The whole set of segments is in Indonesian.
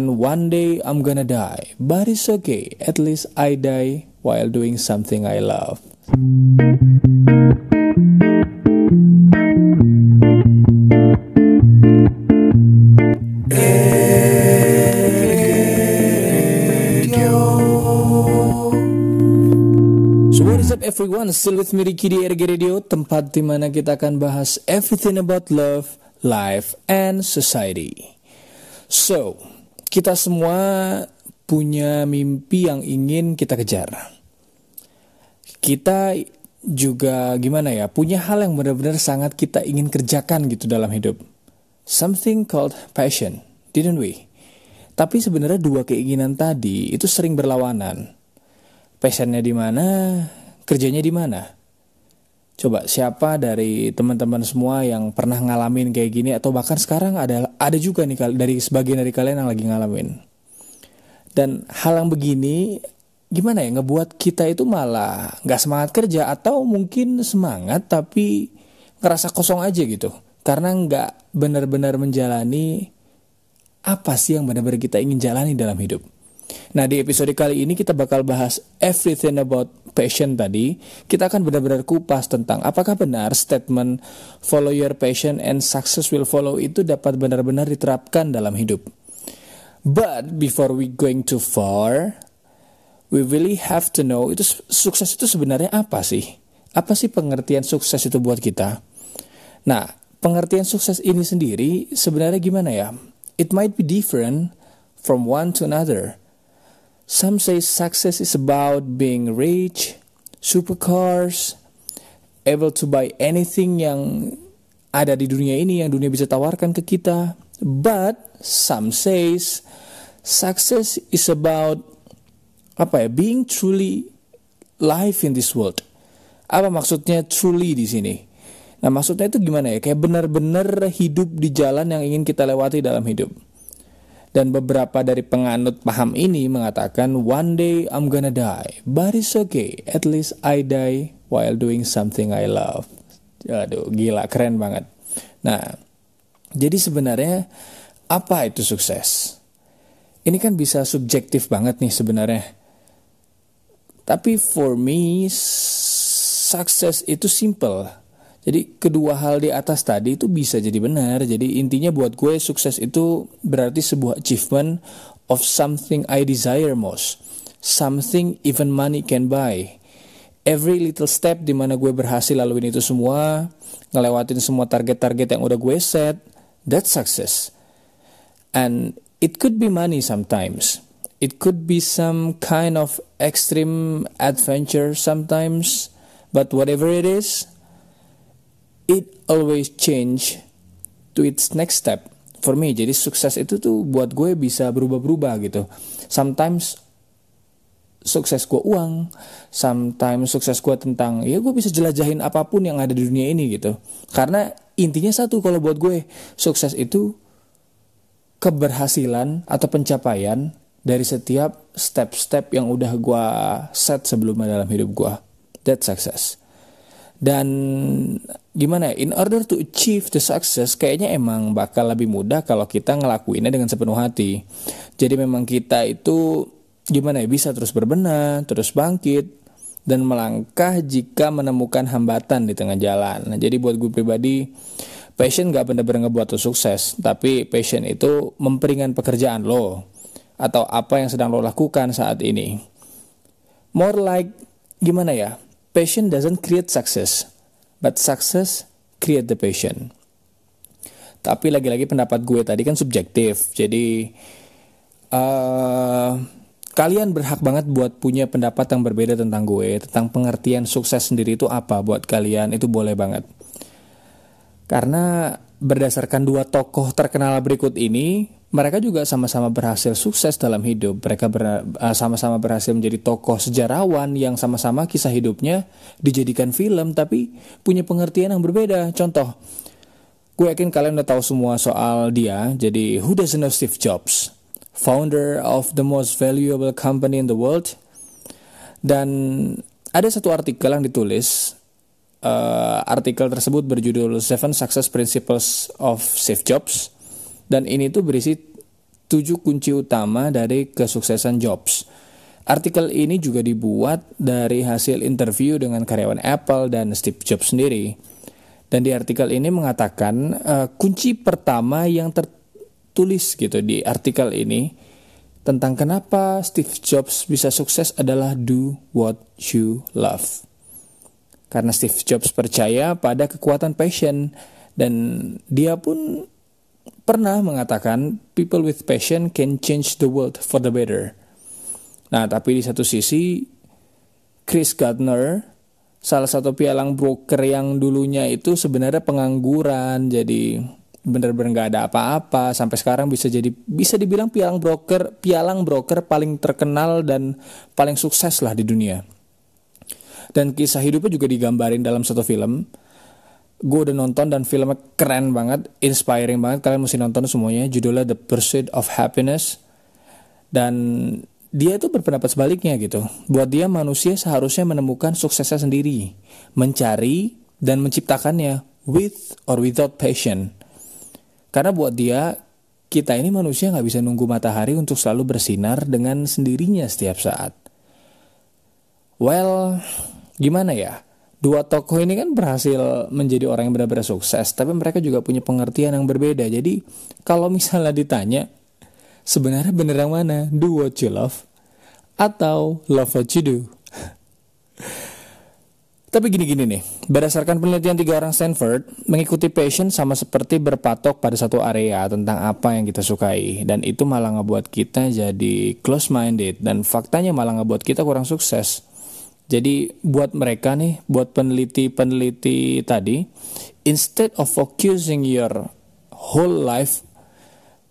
And one day I'm gonna die, but it's okay. At least I die while doing something I love. So what is up everyone? Still with me Ricky di RG Radio, tempat di mana kita akan bahas everything about love, life, and society. So, kita semua punya mimpi yang ingin kita kejar. Kita juga gimana ya, punya hal yang benar-benar sangat kita ingin kerjakan gitu dalam hidup. Something called passion, didn't we? Tapi sebenarnya dua keinginan tadi itu sering berlawanan. Passionnya di mana, kerjanya di mana? Coba siapa dari teman-teman semua yang pernah ngalamin kayak gini atau bahkan sekarang ada ada juga nih dari sebagian dari kalian yang lagi ngalamin. Dan hal yang begini gimana ya ngebuat kita itu malah nggak semangat kerja atau mungkin semangat tapi ngerasa kosong aja gitu karena nggak benar-benar menjalani apa sih yang benar-benar kita ingin jalani dalam hidup. Nah di episode kali ini kita bakal bahas everything about passion tadi. Kita akan benar-benar kupas tentang apakah benar statement follow your passion and success will follow itu dapat benar-benar diterapkan dalam hidup. But before we going too far, we really have to know itu sukses itu sebenarnya apa sih? Apa sih pengertian sukses itu buat kita? Nah, pengertian sukses ini sendiri sebenarnya gimana ya? It might be different from one to another. Some say success is about being rich, supercars, able to buy anything yang ada di dunia ini yang dunia bisa tawarkan ke kita. But some says success is about apa ya, being truly life in this world. Apa maksudnya truly di sini? Nah, maksudnya itu gimana ya? Kayak benar-benar hidup di jalan yang ingin kita lewati dalam hidup. Dan beberapa dari penganut paham ini mengatakan one day I'm gonna die, but it's okay. At least I die while doing something I love. Aduh, gila, keren banget. Nah, jadi sebenarnya apa itu sukses? Ini kan bisa subjektif banget nih sebenarnya. Tapi for me, sukses itu simple jadi kedua hal di atas tadi itu bisa jadi benar. Jadi intinya buat gue sukses itu berarti sebuah achievement of something I desire most. Something even money can buy. Every little step di mana gue berhasil laluin itu semua, ngelewatin semua target-target yang udah gue set, that's success. And it could be money sometimes. It could be some kind of extreme adventure sometimes. But whatever it is, it always change to its next step for me. Jadi sukses itu tuh buat gue bisa berubah-berubah gitu. Sometimes sukses gue uang, sometimes sukses gue tentang ya gue bisa jelajahin apa pun yang ada di dunia ini gitu. Karena intinya satu kalau buat gue sukses itu keberhasilan atau pencapaian dari setiap step-step yang udah gue set sebelumnya dalam hidup gue. That success. Dan gimana ya, in order to achieve the success, kayaknya emang bakal lebih mudah kalau kita ngelakuinnya dengan sepenuh hati. Jadi memang kita itu gimana ya, bisa terus berbenah, terus bangkit, dan melangkah jika menemukan hambatan di tengah jalan. Nah, jadi buat gue pribadi, passion gak bener-bener ngebuat lo sukses, tapi passion itu memperingan pekerjaan lo, atau apa yang sedang lo lakukan saat ini. More like, gimana ya, Passion doesn't create success, but success create the passion. Tapi lagi-lagi pendapat gue tadi kan subjektif, jadi uh, kalian berhak banget buat punya pendapat yang berbeda tentang gue, tentang pengertian sukses sendiri itu apa buat kalian, itu boleh banget. Karena berdasarkan dua tokoh terkenal berikut ini, mereka juga sama-sama berhasil sukses dalam hidup. Mereka eh, sama-sama ber, berhasil menjadi tokoh sejarawan yang sama-sama kisah hidupnya dijadikan film tapi punya pengertian yang berbeda. Contoh, gue yakin kalian udah tahu semua soal dia. Jadi, who doesn't know Steve Jobs? Founder of the most valuable company in the world. Dan ada satu artikel yang ditulis. Uh, artikel tersebut berjudul Seven Success Principles of Steve Jobs dan ini tuh berisi tujuh kunci utama dari kesuksesan Jobs. Artikel ini juga dibuat dari hasil interview dengan karyawan Apple dan Steve Jobs sendiri. Dan di artikel ini mengatakan uh, kunci pertama yang tertulis gitu di artikel ini tentang kenapa Steve Jobs bisa sukses adalah do what you love. Karena Steve Jobs percaya pada kekuatan passion dan dia pun pernah mengatakan people with passion can change the world for the better. Nah, tapi di satu sisi Chris Gardner, salah satu pialang broker yang dulunya itu sebenarnya pengangguran, jadi benar-benar nggak ada apa-apa sampai sekarang bisa jadi bisa dibilang pialang broker pialang broker paling terkenal dan paling sukses lah di dunia dan kisah hidupnya juga digambarin dalam satu film gue udah nonton dan filmnya keren banget, inspiring banget. Kalian mesti nonton semuanya. Judulnya The Pursuit of Happiness. Dan dia itu berpendapat sebaliknya gitu. Buat dia manusia seharusnya menemukan suksesnya sendiri, mencari dan menciptakannya with or without passion. Karena buat dia kita ini manusia nggak bisa nunggu matahari untuk selalu bersinar dengan sendirinya setiap saat. Well, gimana ya? Dua tokoh ini kan berhasil menjadi orang yang benar-benar sukses, tapi mereka juga punya pengertian yang berbeda. Jadi kalau misalnya ditanya, sebenarnya bener yang mana? Do what you love atau love what you do? Tapi gini-gini nih, berdasarkan penelitian tiga orang Stanford, mengikuti passion sama seperti berpatok pada satu area tentang apa yang kita sukai. Dan itu malah ngebuat kita jadi close-minded. Dan faktanya malah ngebuat kita kurang sukses. Jadi buat mereka nih, buat peneliti-peneliti tadi, instead of focusing your whole life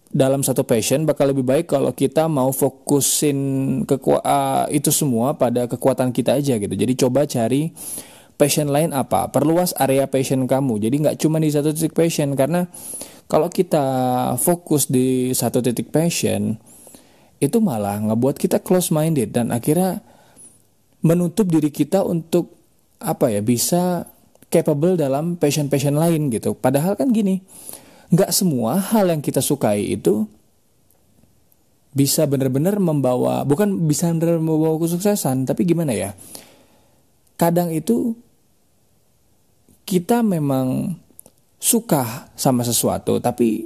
dalam satu passion, bakal lebih baik kalau kita mau fokusin keku- uh, itu semua pada kekuatan kita aja gitu. Jadi coba cari passion lain apa, perluas area passion kamu. Jadi nggak cuma di satu titik passion karena kalau kita fokus di satu titik passion itu malah ngebuat kita close minded dan akhirnya menutup diri kita untuk apa ya bisa capable dalam passion-passion lain gitu. Padahal kan gini, nggak semua hal yang kita sukai itu bisa benar-benar membawa bukan bisa benar membawa kesuksesan, tapi gimana ya? Kadang itu kita memang suka sama sesuatu, tapi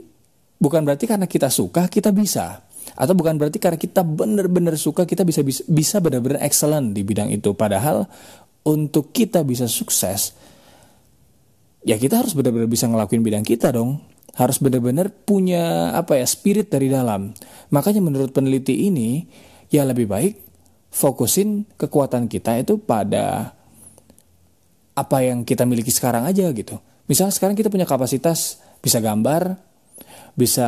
bukan berarti karena kita suka kita bisa atau bukan berarti karena kita benar-benar suka kita bisa bisa, benar-benar excellent di bidang itu. Padahal untuk kita bisa sukses ya kita harus benar-benar bisa ngelakuin bidang kita dong. Harus benar-benar punya apa ya spirit dari dalam. Makanya menurut peneliti ini ya lebih baik fokusin kekuatan kita itu pada apa yang kita miliki sekarang aja gitu. Misalnya sekarang kita punya kapasitas bisa gambar bisa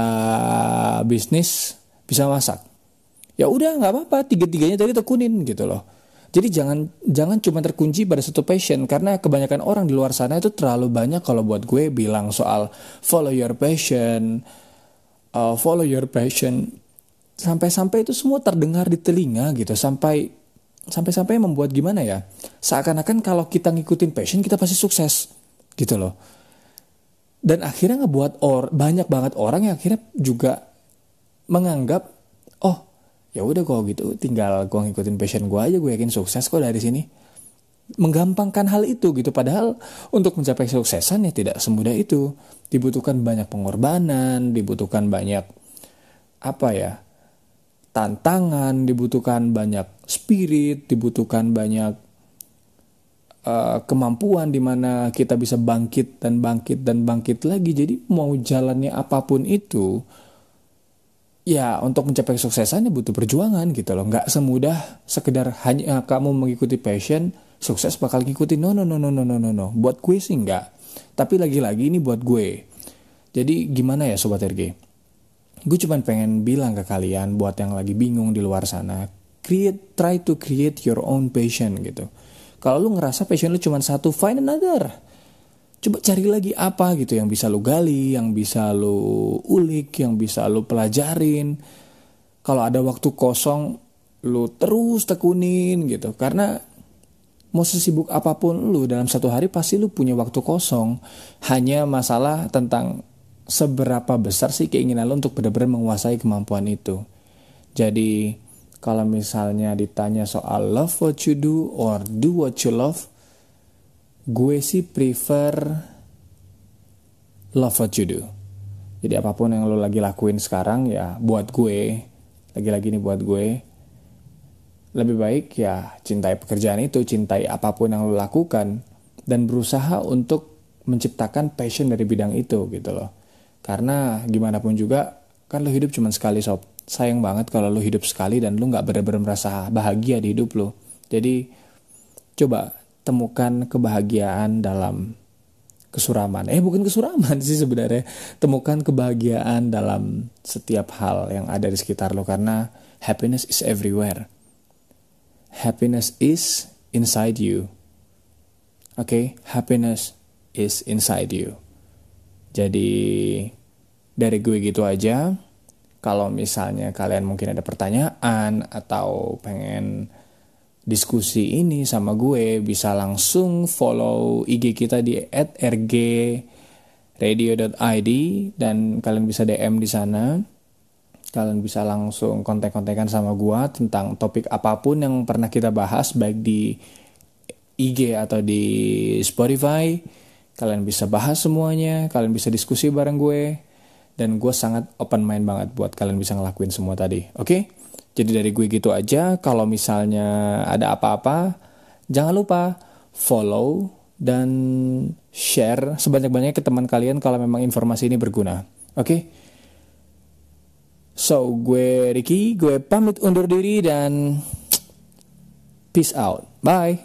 bisnis bisa masak. Ya udah nggak apa-apa, tiga-tiganya tadi tekunin gitu loh. Jadi jangan jangan cuma terkunci pada satu passion karena kebanyakan orang di luar sana itu terlalu banyak kalau buat gue bilang soal follow your passion, uh, follow your passion. Sampai-sampai itu semua terdengar di telinga gitu sampai sampai-sampai membuat gimana ya? Seakan-akan kalau kita ngikutin passion kita pasti sukses gitu loh. Dan akhirnya ngebuat or banyak banget orang yang akhirnya juga menganggap oh ya udah kok gitu tinggal gue ngikutin passion gue aja gue yakin sukses kok dari sini. Menggampangkan hal itu gitu. Padahal untuk mencapai kesuksesan ya tidak semudah itu. Dibutuhkan banyak pengorbanan dibutuhkan banyak apa ya tantangan dibutuhkan banyak spirit dibutuhkan banyak uh, kemampuan di mana kita bisa bangkit dan bangkit dan bangkit lagi. Jadi mau jalannya apa pun itu ya untuk mencapai kesuksesan ya butuh perjuangan gitu loh. Nggak semudah sekedar hanya kamu mengikuti passion sukses bakal ngikutin. No no no no no no no no. Buat gue sih nggak. Tapi lagi-lagi ini buat gue. Jadi gimana ya sobat RG gue cuma pengen bilang ke kalian buat yang lagi bingung di luar sana create try to create your own passion gitu. Kalau lu ngerasa passion lu cuma satu find another coba cari lagi apa gitu yang bisa lu gali, yang bisa lu ulik, yang bisa lu pelajarin. Kalau ada waktu kosong, lu terus tekunin gitu. Karena mau sesibuk apa pun lu dalam satu hari pasti lu punya waktu kosong. Hanya masalah tentang seberapa besar sih keinginan lo untuk benar-benar menguasai kemampuan itu. Jadi kalau misalnya ditanya soal love what you do or do what you love, gue sih prefer love what you do. Jadi apa pun yang lo lagi lakuin sekarang ya buat gue, lagi-lagi nih buat gue, lebih baik ya cintai pekerjaan itu, cintai apa pun yang lo lakukan, dan berusaha untuk menciptakan passion dari bidang itu gitu loh. Karena gimana pun juga kan lo hidup cuma sekali sob. Sayang banget kalau lo hidup sekali dan lo nggak benar-benar merasa bahagia di hidup lo. Jadi coba temukan kebahagiaan dalam kesuraman. Eh bukan kesuraman sih sebenarnya. Temukan kebahagiaan dalam setiap hal yang ada di sekitar lo karena happiness is everywhere. Happiness is inside you. Oke, okay? happiness is inside you. Jadi dari gue gitu aja. Kalau misalnya kalian mungkin ada pertanyaan atau pengen diskusi ini sama gue bisa langsung follow IG kita di @rgradio.id dan kalian bisa DM di sana. Kalian bisa langsung kontak-kontakan sama gue tentang topik apa pun yang pernah kita bahas baik di IG atau di Spotify Kalian bisa bahas semuanya, kalian bisa diskusi bareng gue, dan gue sangat open mind banget buat kalian bisa ngelakuin semua tadi. Oke? Okay? Jadi dari gue gitu aja, kalau misalnya ada apa-apa, jangan lupa follow dan share sebanyak-banyaknya ke teman kalian kalau memang informasi ini berguna. Oke? Okay? So, gue Ricky, gue pamit undur diri dan peace out. Bye.